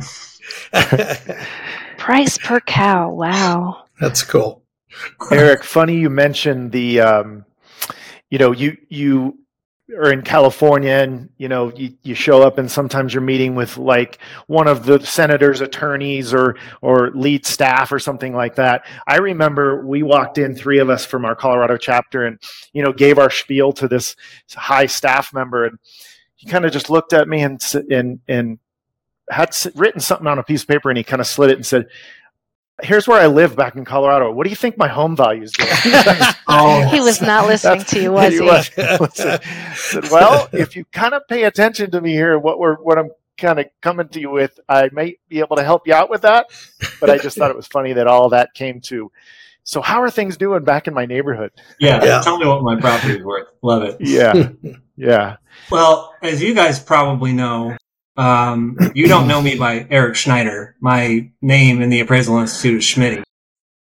price per cow. Wow, that's cool. Eric, funny you mentioned the, um, you know, you you or in California and you know you, you show up and sometimes you're meeting with like one of the senator's attorneys or or lead staff or something like that. I remember we walked in three of us from our Colorado chapter and you know gave our spiel to this high staff member and he kind of just looked at me and and and had written something on a piece of paper and he kind of slid it and said here's where I live back in Colorado. What do you think my home value is doing? oh, he was not listening to you, was he? he? Was. said, well, if you kind of pay attention to me here, what we're what I'm kind of coming to you with, I might be able to help you out with that. But I just thought it was funny that all that came to. So how are things doing back in my neighborhood? Yeah, yeah. tell me what my property is worth. Love it. Yeah, yeah. Well, as you guys probably know, um, you don't know me by Eric Schneider. My name in the Appraisal Institute is Schmidt.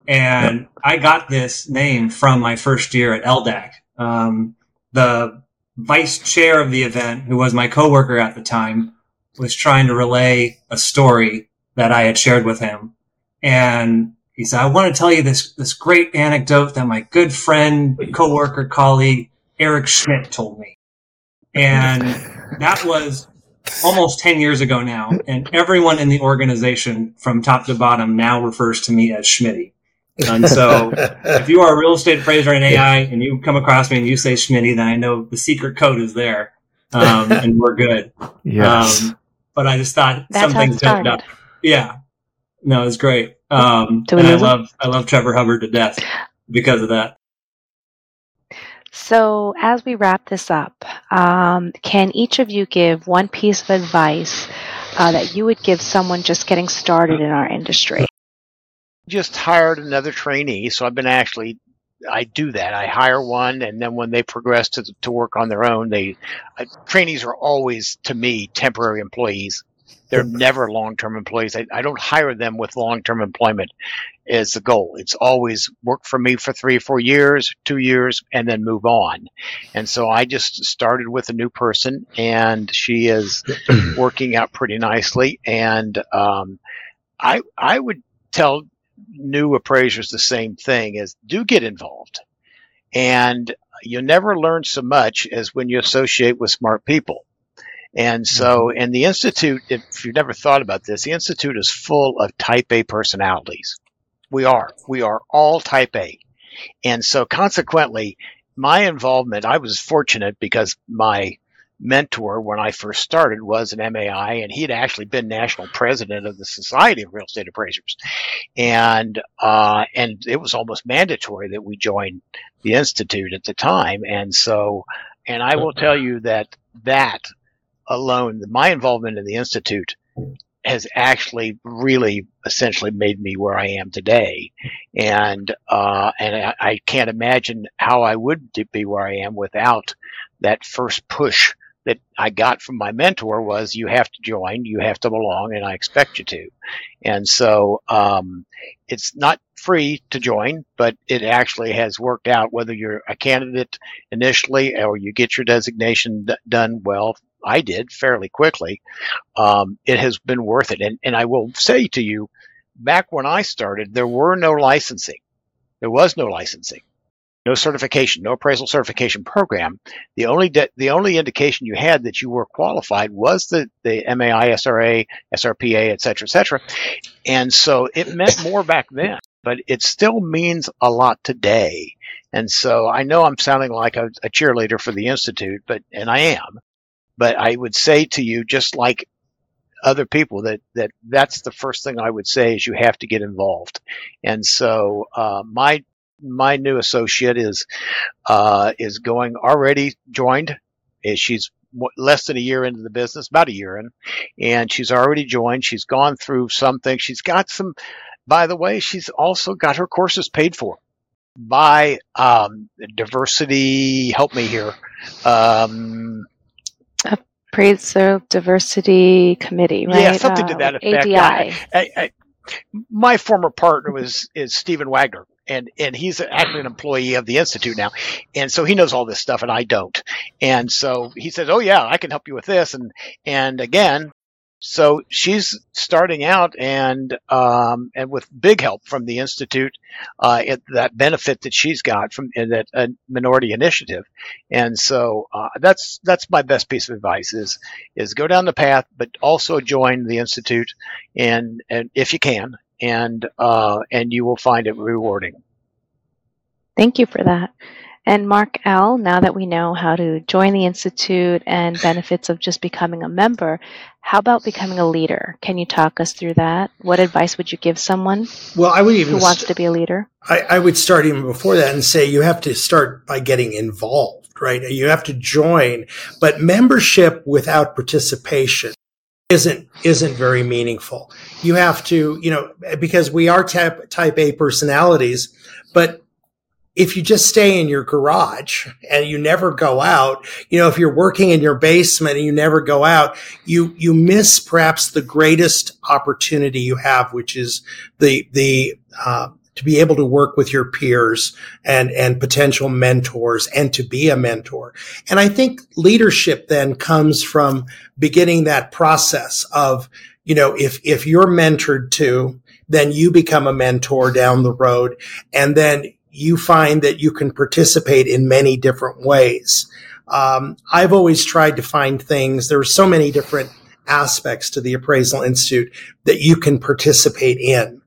And I got this name from my first year at LDAC. Um, the vice chair of the event, who was my coworker at the time, was trying to relay a story that I had shared with him. And he said, I want to tell you this, this great anecdote that my good friend, coworker, colleague, Eric Schmidt told me. And that was almost 10 years ago now. And everyone in the organization from top to bottom now refers to me as Schmitty. And so if you are a real estate appraiser in AI and you come across me and you say Schmitty, then I know the secret code is there. Um, and we're good. Yes. Um, but I just thought That's something jumped up. Yeah. No, it's great. Um, and I love, I love Trevor Hubbard to death because of that. So, as we wrap this up, um, can each of you give one piece of advice uh, that you would give someone just getting started in our industry? just hired another trainee, so I've been actually I do that. I hire one, and then when they progress to to work on their own, they uh, trainees are always to me temporary employees. They're never long term employees. I, I don't hire them with long term employment as the goal. It's always work for me for three or four years, two years, and then move on. And so I just started with a new person, and she is working out pretty nicely. And um, I I would tell new appraisers the same thing is do get involved and you never learn so much as when you associate with smart people and so in the institute if you've never thought about this the institute is full of type a personalities. We are. We are all type a. And so consequently my involvement i was fortunate because my mentor when I first started was an MAI, and he had actually been national president of the Society of Real Estate Appraisers, and uh, and it was almost mandatory that we join the institute at the time, and so, and I will tell you that that alone, my involvement in the institute has actually really essentially made me where I am today, and uh, and I, I can't imagine how I would be where I am without that first push that I got from my mentor was you have to join, you have to belong, and I expect you to. And so um, it's not free to join, but it actually has worked out whether you're a candidate initially or you get your designation d- done well. I did fairly quickly. Um, it has been worth it. And, and I will say to you, back when I started, there were no licensing. There was no licensing no certification, no appraisal certification program. The only de- the only indication you had that you were qualified was the the MAI, SRA, SRPA, et cetera, et cetera. And so it meant more back then, but it still means a lot today. And so I know I'm sounding like a, a cheerleader for the institute, but and I am. But I would say to you, just like other people that that that's the first thing I would say is you have to get involved. And so uh, my my new associate is uh, is going already joined. She's less than a year into the business, about a year in, and she's already joined. She's gone through something. She's got some. By the way, she's also got her courses paid for by um, diversity. Help me here. Um, Appraisal Diversity Committee, right? Yeah, something to Uh, that effect. ADI. I, I, I, my former partner was is Stephen Wagner, and and he's actually an employee of the institute now, and so he knows all this stuff, and I don't. And so he says, "Oh yeah, I can help you with this," and and again. So she's starting out and um, and with big help from the institute, uh, it, that benefit that she's got from that uh, minority initiative, and so uh, that's that's my best piece of advice is is go down the path, but also join the institute, and and if you can, and uh, and you will find it rewarding. Thank you for that. And Mark L., now that we know how to join the Institute and benefits of just becoming a member, how about becoming a leader? Can you talk us through that? What advice would you give someone Well, I would even who wants st- to be a leader? I, I would start even before that and say you have to start by getting involved, right? You have to join, but membership without participation isn't isn't very meaningful. You have to, you know, because we are type type A personalities, but if you just stay in your garage and you never go out, you know, if you're working in your basement and you never go out, you you miss perhaps the greatest opportunity you have, which is the the uh, to be able to work with your peers and, and potential mentors and to be a mentor. And I think leadership then comes from beginning that process of, you know, if, if you're mentored to, then you become a mentor down the road. And then you find that you can participate in many different ways. Um, I've always tried to find things. There are so many different aspects to the Appraisal Institute that you can participate in,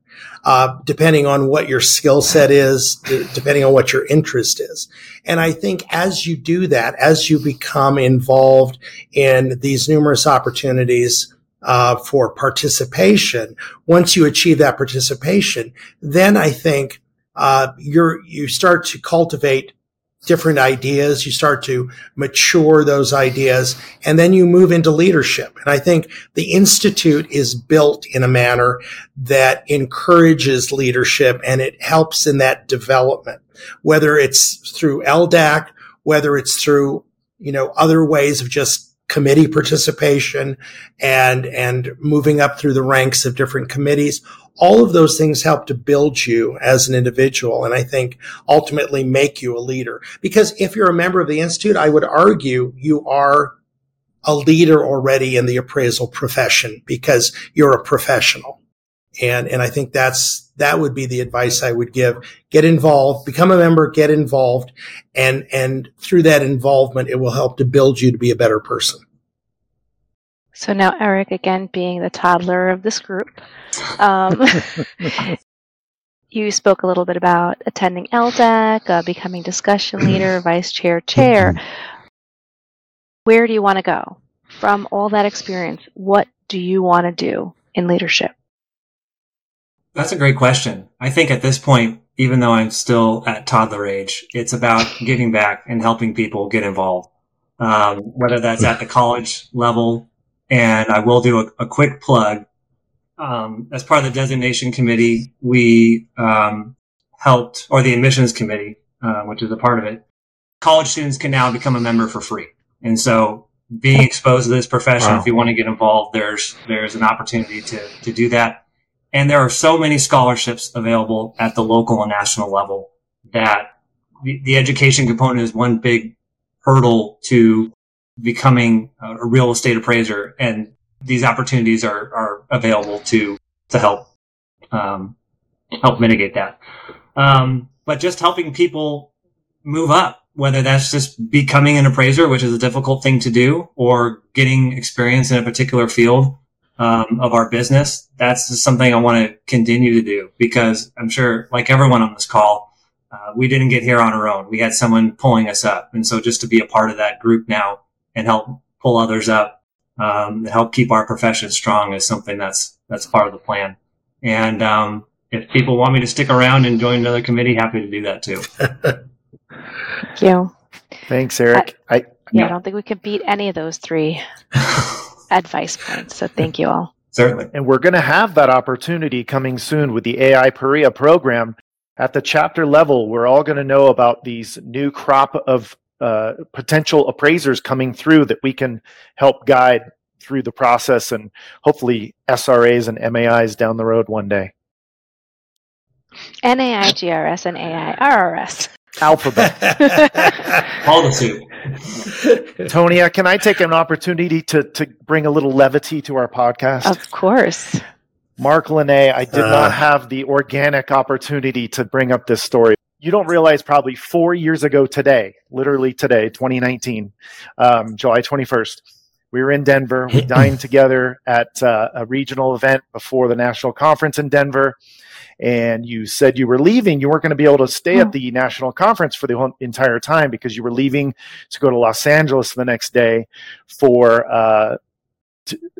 uh, depending on what your skill set is, d- depending on what your interest is. And I think as you do that, as you become involved in these numerous opportunities, uh, for participation, once you achieve that participation, then I think uh, you're you start to cultivate different ideas. You start to mature those ideas and then you move into leadership. And I think the Institute is built in a manner that encourages leadership and it helps in that development, whether it's through LDAC, whether it's through, you know, other ways of just committee participation and, and moving up through the ranks of different committees all of those things help to build you as an individual and I think ultimately make you a leader. Because if you're a member of the Institute, I would argue you are a leader already in the appraisal profession because you're a professional. And, and I think that's, that would be the advice I would give. Get involved, become a member, get involved. And, and through that involvement, it will help to build you to be a better person. So now, Eric, again being the toddler of this group, um, you spoke a little bit about attending LDAC, uh, becoming discussion leader, vice chair, chair. Where do you want to go? From all that experience, what do you want to do in leadership? That's a great question. I think at this point, even though I'm still at toddler age, it's about giving back and helping people get involved. Um, whether that's at the college level, and I will do a, a quick plug. Um, as part of the designation committee, we um, helped, or the admissions committee, uh, which is a part of it. College students can now become a member for free, and so being exposed to this profession, wow. if you want to get involved, there's there's an opportunity to to do that. And there are so many scholarships available at the local and national level that the, the education component is one big hurdle to becoming a real estate appraiser and these opportunities are, are available to to help um, help mitigate that. Um, but just helping people move up whether that's just becoming an appraiser which is a difficult thing to do or getting experience in a particular field um, of our business that's something i want to continue to do because i'm sure like everyone on this call uh, we didn't get here on our own. We had someone pulling us up. And so just to be a part of that group now and help pull others up, um, and help keep our profession strong is something that's that's part of the plan. And um, if people want me to stick around and join another committee, happy to do that too. Thank you. Thanks, Eric. I, I yeah, I don't think we can beat any of those three advice points. So thank you all. Certainly. And we're going to have that opportunity coming soon with the AI PAREA program. At the chapter level, we're all going to know about these new crop of uh, potential appraisers coming through that we can help guide through the process and hopefully SRAs and MAIs down the road one day. NAIGRS and AIRRS. Alphabet. All the two. Tonia, can I take an opportunity to, to bring a little levity to our podcast? Of course. Mark Linne, I did uh, not have the organic opportunity to bring up this story you don't realize probably four years ago today, literally today, 2019, um, July 21st, we were in Denver. We dined together at uh, a regional event before the national conference in Denver. And you said you were leaving. You weren't going to be able to stay at the national conference for the whole entire time because you were leaving to go to Los Angeles the next day for uh,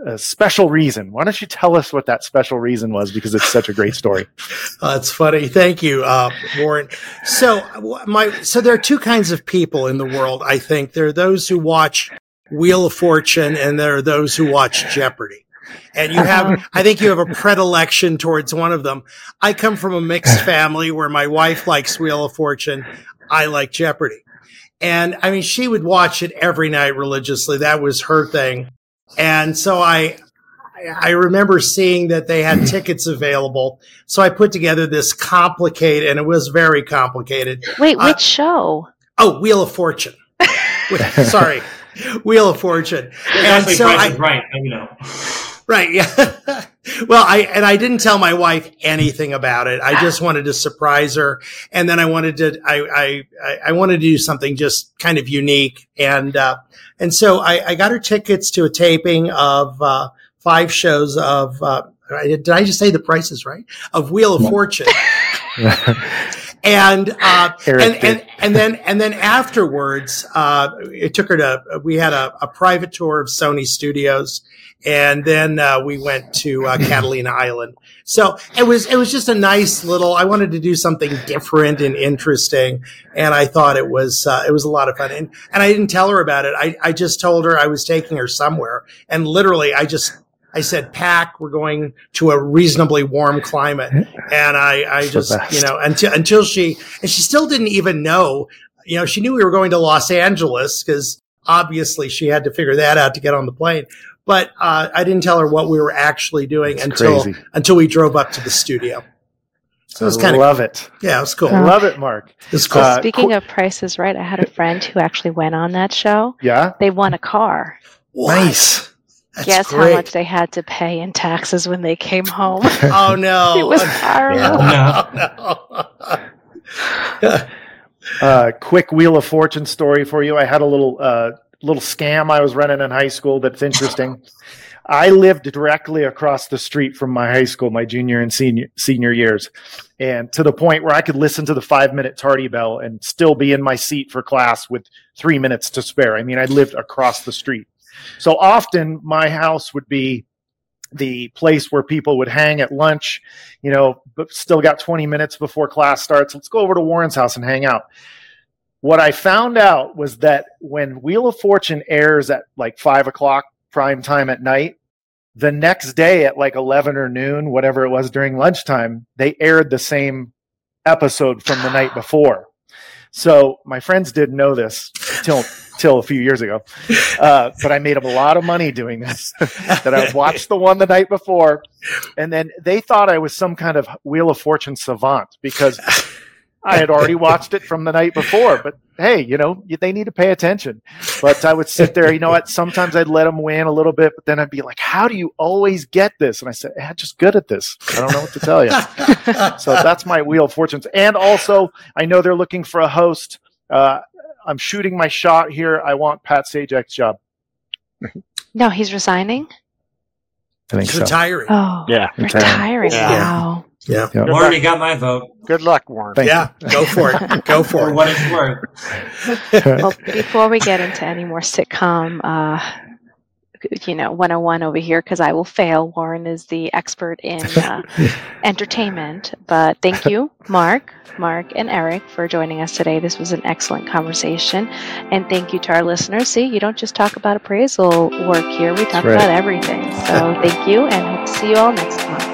a special reason. Why don't you tell us what that special reason was? Because it's such a great story. uh, that's funny. Thank you, uh, Warren. So my so there are two kinds of people in the world. I think there are those who watch Wheel of Fortune, and there are those who watch Jeopardy. And you have, I think you have a predilection towards one of them. I come from a mixed family where my wife likes Wheel of Fortune. I like Jeopardy. And I mean, she would watch it every night religiously. That was her thing. And so I, I remember seeing that they had tickets available. So I put together this complicated, and it was very complicated. Wait, which uh, show? Oh, Wheel of Fortune. Sorry, Wheel of Fortune. And so I, right, you know. Right. Yeah. well, I, and I didn't tell my wife anything about it. I just wanted to surprise her. And then I wanted to, I, I, I wanted to do something just kind of unique. And, uh, and so I, I got her tickets to a taping of, uh, five shows of, uh, did I just say the prices right? Of Wheel of Fortune. and uh, and, and and then and then afterwards, uh, it took her to. We had a, a, private tour of Sony Studios, and then uh, we went to uh, Catalina Island. So it was it was just a nice little. I wanted to do something different and interesting, and I thought it was uh, it was a lot of fun. And and I didn't tell her about it. I I just told her I was taking her somewhere, and literally I just I said, pack, we're going to a reasonably warm climate. And I, I just, you know, until, until she, and she still didn't even know, you know, she knew we were going to Los Angeles because obviously she had to figure that out to get on the plane. But, uh, I didn't tell her what we were actually doing That's until, crazy. until we drove up to the studio. So it's kind of love it. Yeah, it was cool. I love it, Mark. It's cool. Uh, Speaking cool. of prices, right? I had a friend who actually went on that show. Yeah, they won a car. Nice. That's Guess great. how much they had to pay in taxes when they came home. oh no! it was horrible. Yeah. no. uh, quick Wheel of Fortune story for you. I had a little uh, little scam I was running in high school that's interesting. I lived directly across the street from my high school, my junior and senior senior years, and to the point where I could listen to the five minute tardy bell and still be in my seat for class with three minutes to spare. I mean, I lived across the street. So often my house would be the place where people would hang at lunch, you know, but still got 20 minutes before class starts. Let's go over to Warren's house and hang out. What I found out was that when Wheel of Fortune airs at like five o'clock prime time at night, the next day at like 11 or noon, whatever it was during lunchtime, they aired the same episode from the night before. So my friends didn't know this till till a few years ago, uh, but I made a lot of money doing this. that I watched the one the night before, and then they thought I was some kind of Wheel of Fortune savant because I had already watched it from the night before, but hey, you know, they need to pay attention. But I would sit there, you know what? Sometimes I'd let them win a little bit, but then I'd be like, how do you always get this? And I said, I'm just good at this. I don't know what to tell you. so that's my Wheel of Fortunes. And also, I know they're looking for a host. Uh, I'm shooting my shot here. I want Pat Sajak's job. No, he's resigning. I think he's so. retiring. Oh, yeah, retiring. Yeah. Wow. Yeah. Yep. Warren, you got my vote. Good luck, Warren. Thank yeah, you. go for it. Go for it. What it's worth. well, before we get into any more sitcom, uh, you know, 101 over here, because I will fail. Warren is the expert in uh, entertainment. But thank you, Mark, Mark, and Eric for joining us today. This was an excellent conversation. And thank you to our listeners. See, you don't just talk about appraisal work here, we talk right. about everything. So thank you, and hope to see you all next month.